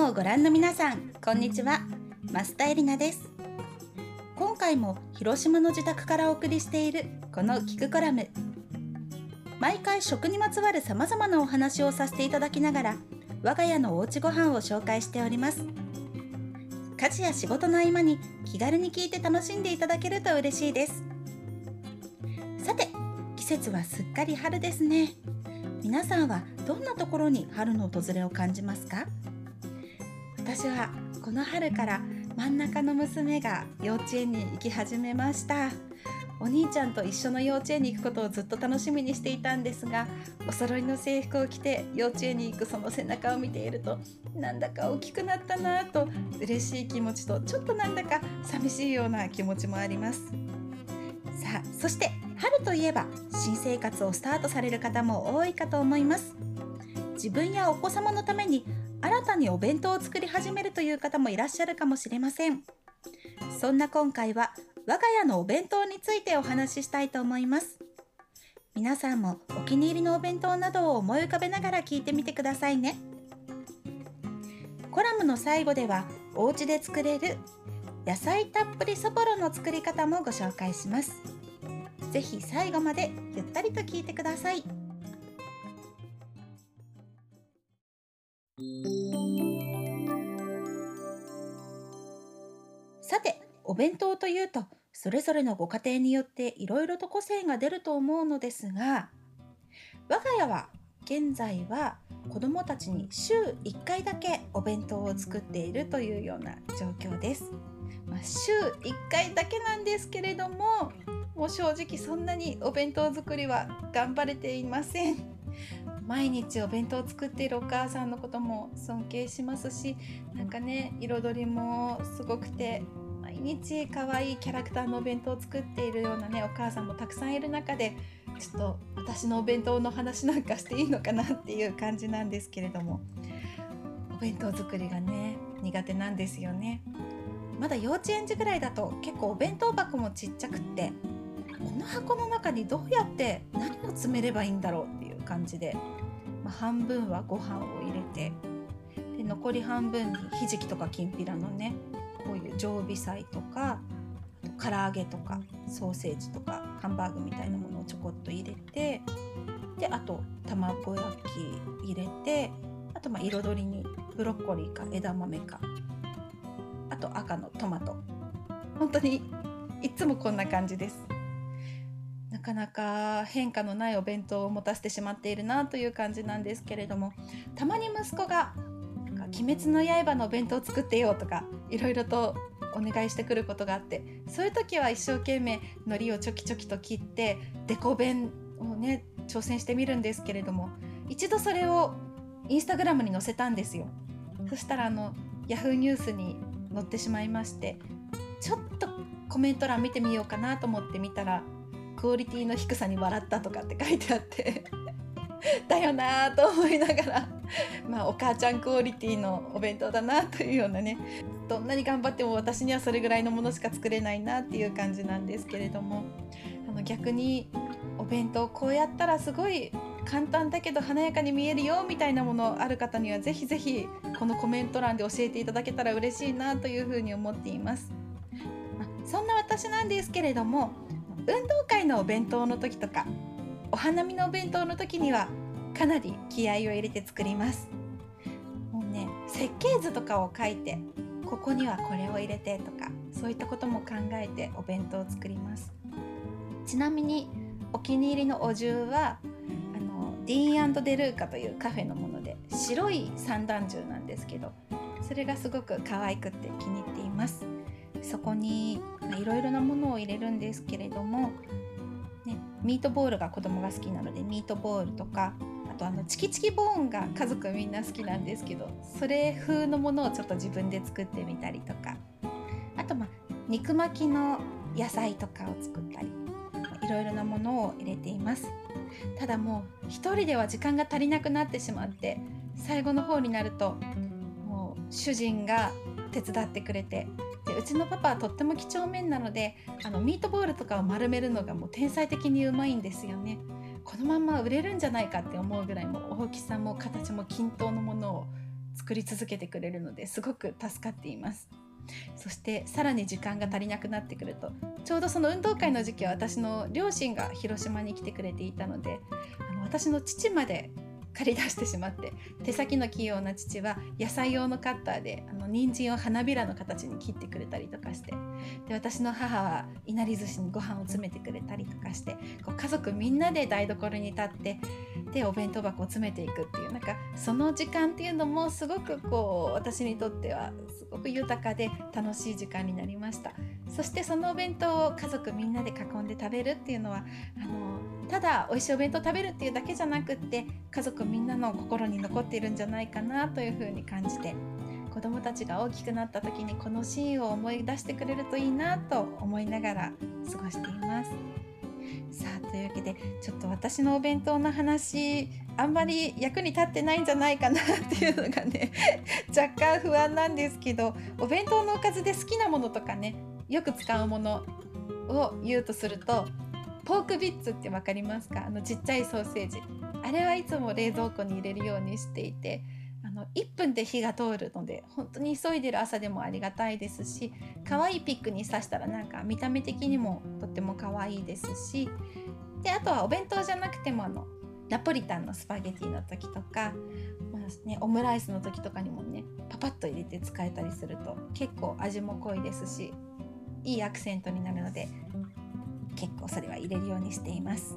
ムをご覧の皆さんこんにちは。増田エリナです。今回も広島の自宅からお送りしているこの聞くコラム。毎回食にまつわる様々なお話をさせていただきながら我が家のおうちご飯を紹介しております。家事や仕事の合間に気軽に聞いて楽しんでいただけると嬉しいです。さて季節はすっかり春ですね。皆さんはどんなところに春の訪れを感じますか？私はこの春から真ん中の娘が幼稚園に行き始めました。お兄ちゃんと一緒の幼稚園に行くことをずっと楽しみにしていたんですがお揃いの制服を着て幼稚園に行くその背中を見ているとなんだか大きくなったなぁと嬉しい気持ちとちょっとなんだか寂しいような気持ちもあります。さあそして春といえば新生活をスタートされる方も多いかと思います。自分やお子様のために新たにお弁当を作り始めるという方もいらっしゃるかもしれません。そんな今回は我が家のお弁当についてお話ししたいと思います。皆さんもお気に入りのお弁当などを思い浮かべながら聞いてみてくださいね。コラムの最後ではお家で作れる野菜たっぷりそぼろの作り方もご紹介します。ぜひ最後までゆったりと聞いてください。さてお弁当というとそれぞれのご家庭によっていろいろと個性が出ると思うのですが我が家は現在は子どもたちに週1回だけお弁当を作っているというような状況です。まあ、週1回だけなんですけれどももう正直そんなにお弁当作りは頑張れていません。毎日お弁当を作っているお母さんのことも尊敬しますしなんかね彩りもすごくて毎日可愛いキャラクターのお弁当を作っているようなねお母さんもたくさんいる中でちょっと私のお弁当の話なんかしていいのかなっていう感じなんですけれどもお弁当作りがね苦手なんですよね。まだ幼稚園児ぐらいだと結構お弁当箱もちっちゃくってこの箱の中にどうやって何を詰めればいいんだろうっていう感じで、半分はご飯を入れてで残り半分にひじきとかきんぴらのねこういう常備菜とかあと唐揚げとかソーセージとかハンバーグみたいなものをちょこっと入れてであと卵焼き入れてあとまあ彩りにブロッコリーか枝豆かあと赤のトマト。本当にいつもこんな感じです。なかなか変化のないお弁当を持たせてしまっているなという感じなんですけれどもたまに息子が「なんか鬼滅の刃」のお弁当を作ってよとかいろいろとお願いしてくることがあってそういう時は一生懸命海苔をちょきちょきと切ってデコ弁をね挑戦してみるんですけれども一度それをインスタグラムに載せたんですよ。そしたらあのヤフーニュースに載ってしまいましてちょっとコメント欄見てみようかなと思ってみたらクオリティの低さに笑ったとかって書いてあって だよなと思いながらまあお母ちゃんクオリティのお弁当だなというようなねどんなに頑張っても私にはそれぐらいのものしか作れないなっていう感じなんですけれどもあの逆にお弁当こうやったらすごい簡単だけど華やかに見えるよみたいなものある方にはぜひぜひこのコメント欄で教えていただけたら嬉しいなというふうに思っています。そんな私なんですけれども運動会のお弁当の時とかお花見のお弁当の時にはかなり気合を入れて作ります。もうね設計図とかを書いてここにはこれを入れてとかそういったことも考えてお弁当を作ります。ちなみにお気に入りのお重はあのディーンデルーカというカフェのもので白い三段重なんですけどそれがすごく可愛くって気に入っています。そこにいろいろなものを入れるんですけれども、ね、ミートボールが子供が好きなのでミートボールとかあとあのチキチキボーンが家族みんな好きなんですけどそれ風のものをちょっと自分で作ってみたりとかあとまあ肉巻きの野菜とかを作ったりいろいろなものを入れています。ただもう一人では時間が足りなくなってしまって最後の方になるともう主人が手伝ってくれてでうちのパパはとっても几帳面なのであのミートボールとかを丸めるのがもう天才的にうまいんですよね。このまま売れるんじゃないかって思うぐらいも大きさも形も均等のものを作り続けてくれるのですごく助かっていますそしてさらに時間が足りなくなってくるとちょうどその運動会の時期は私の両親が広島に来てくれていたのであの私の父まで借り出してしまって手先の器用な父は野菜用のカッターであの人参を花びらの形に切ってくれたりとかしてで私の母はいなり寿司にご飯を詰めてくれたりとかしてこう家族みんなで台所に立ってでお弁当箱を詰めていくっていうなんかその時間っていうのもすごくこう私にとってはすごく豊かで楽しい時間になりました。そしてそのお弁当を家族みんなで囲んで食べるっていうのはあのただ美味しいお弁当食べるっていうだけじゃなくって家族みんなの心に残っているんじゃないかなというふうに感じて子どもたちが大きくなった時にこのシーンを思い出してくれるといいなと思いながら過ごしています。さあというわけでちょっと私のお弁当の話あんまり役に立ってないんじゃないかなっていうのがね 若干不安なんですけどお弁当のおかずで好きなものとかねよく使うものを言うとするとポークビッツって分かりますか？あのちっちゃいソーセージ。あれはいつも冷蔵庫に入れるようにしていてあの1分で火が通るので本当に急いでる朝でもありがたいですし可愛いピックに刺したらなんか見た目的にもとっても可愛いですしであとはお弁当じゃなくてもあのナポリタンのスパゲティの時とか、まあね、オムライスの時とかにもねパパッと入れて使えたりすると結構味も濃いですしいいアクセントになるので結構それは入れるようにしています。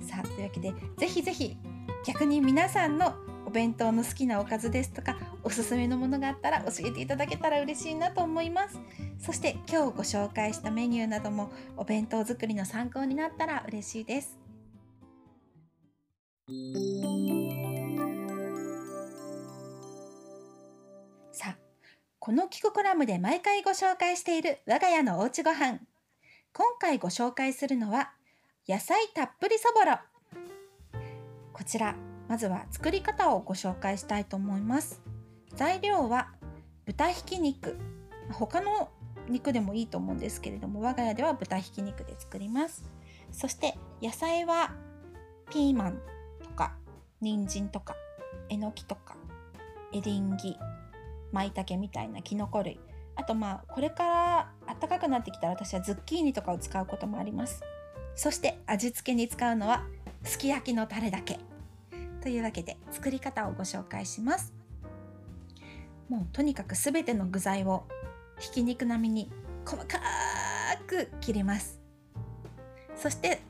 さあというわけでぜひぜひ逆に皆さんのお弁当の好きなおかずですとかおすすめのものがあったら教えていただけたら嬉しいなと思います。そして今日ご紹介したメニューなどもお弁当作りの参考になったら嬉しいです。さあこのキココラムで毎回ご紹介している我が家のおうちごはん今回ご紹介するのは野菜たっぷりそぼろ。こちらまずは作り方をご紹介したいと思います。材料は豚ひき肉。他の肉でもいいと思うんですけれども我が家では豚ひき肉で作ります。そして野菜はピーマンとか人参とかえのきとかエリンギ舞茸みたいなきのこ類。あとまあこれから暖かくなってきたら私はズッキーニとかを使うこともあります。そして味付けに使うのはすき焼きのタレだけ。というわけで作り方をご紹介します。もうとにかく全ての具材をひき肉並みに細かく切ります。そして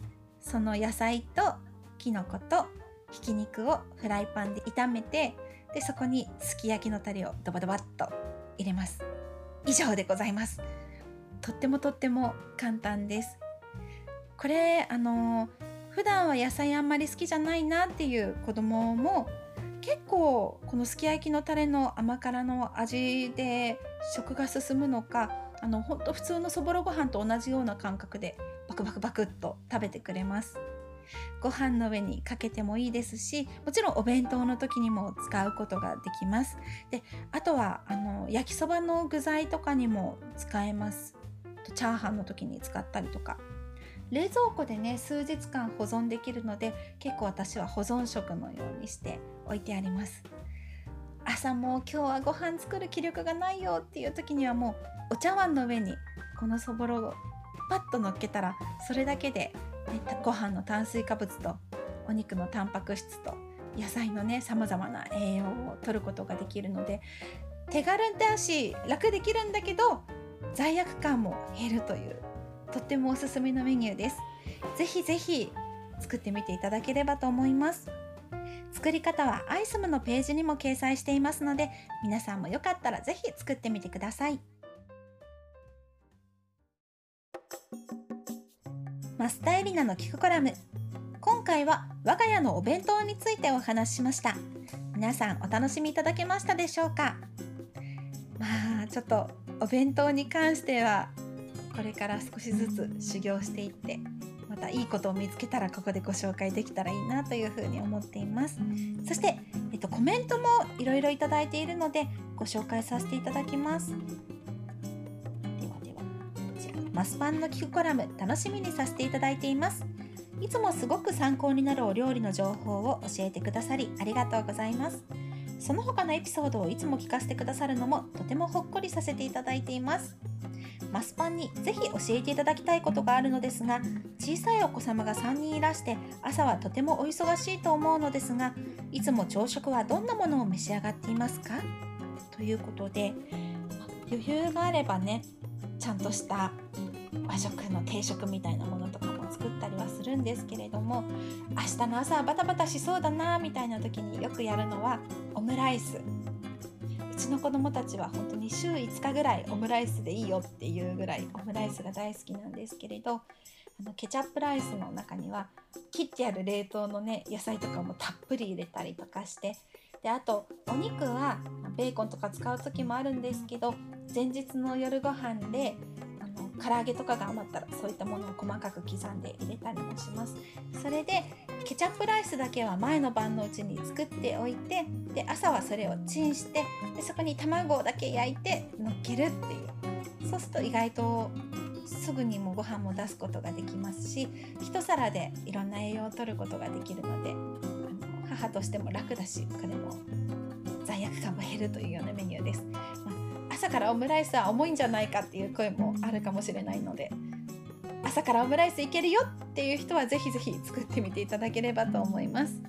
その野菜ときのことひき肉をフライパンで炒めてでそこにすき焼きのタレをドバドバッと入れます。以上でございます。とってもとっても簡単です。これあの普段は野菜あんまり好きじゃないなっていう子供も結構このすき焼きのタレの甘辛の味で食が進むのかあのほんと普通のそぼろご飯と同じような感覚でバクバクバクっと食べてくれます。ご飯の上にかけてもいいですしもちろんお弁当の時にも使うことができます。であとはあの焼きそばの具材とかにも使えます。チャーハンの時に使ったりとか。冷蔵庫でね数日間保存できるので結構私は保存食のようにして置いてあります。朝もう今日はご飯作る気力がないよっていう時にはもうお茶碗の上にこのそぼろをパッと乗っけたらそれだけでご飯の炭水化物とお肉のタンパク質と野菜のねさまざまな栄養を取ることができるので手軽だし楽できるんだけど罪悪感も減るというとってもおすすめのメニューです。ぜひぜひ作ってみていただければと思います。作り方はアイスムのページにも掲載していますので皆さんもよかったらぜひ作ってみてください。マスタエリナの聞くコラム今回は我が家のお弁当についてお話ししました皆さんお楽しみいただけましたでしょうか？まあちょっとお弁当に関してはこれから少しずつ修行していってまたいいことを見つけたらここでご紹介できたらいいなというふうに思っています。そして、えっと、コメントもいろいろいただいているのでご紹介させていただきます。マスパンの聞くコラム楽しみにさせていただいています。いつもすごく参考になるお料理の情報を教えてくださりありがとうございますその他のエピソードをいつも聞かせてくださるのもとてもほっこりさせていただいています。マスパンにぜひ教えていただきたいことがあるのですが小さいお子様が3人いらして朝はとてもお忙しいと思うのですがいつも朝食はどんなものを召し上がっていますか？ということで余裕があればねちゃんとした和食の定食みたいなものとか作ったりはするんですけれども明日の朝バタバタしそうだなみたいな時によくやるのはオムライス。うちの子供たちは本当に週5日ぐらいオムライスでいいよっていうぐらいオムライスが大好きなんですけれどあのケチャップライスの中には切ってある冷凍のね野菜とかもたっぷり入れたりとかしてであとお肉はベーコンとか使う時もあるんですけど前日の夜ご飯で唐揚げとかが余ったらそういったものを細かく刻んで入れたりもしますそれでケチャップライスだけは前の晩のうちに作っておいてで朝はそれをチンしてでそこに卵だけ焼いてのっけるっていうそうすると意外とすぐにもご飯も出すことができますし一皿でいろんな栄養を取ることができるので母としても楽だしこれも罪悪感も減るというようなメニューです。まあ朝からオムライスは重いんじゃないかっていう声もあるかもしれないので朝からオムライスいけるよっていう人はぜひぜひ作ってみていただければと思います。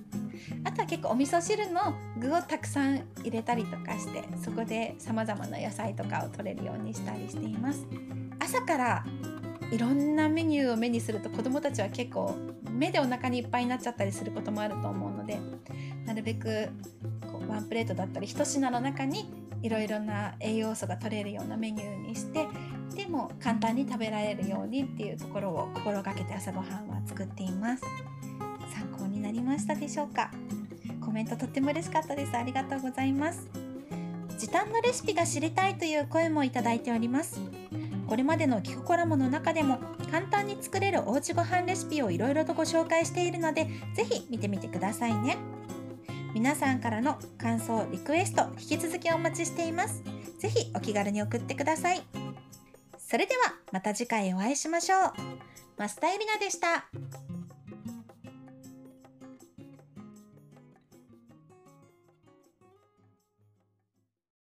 あとは結構お味噌汁の具をたくさん入れたりとかしてそこで様々な野菜とかを取れるようにしたりしています。朝からいろんなメニューを目にすると子どもたちは結構目でお腹にいっぱいになっちゃったりすることもあると思うのでなるべくこうワンプレートだったり1品の中にいろいろな栄養素が取れるようなメニューにしてでも簡単に食べられるようにっていうところを心がけて朝ごはんは作っています。参考になりましたでしょうか？コメントとっても嬉しかったです。ありがとうございます。時短のレシピが知りたいという声もいただいております。これまでのキココラボの中でも簡単に作れるおうちご飯レシピをいろいろとご紹介しているのでぜひ見てみてくださいね。皆さんからの感想、リクエスト、引き続きお待ちしています。ぜひお気軽に送ってください。それではまた次回お会いしましょう。マスタエリナでした。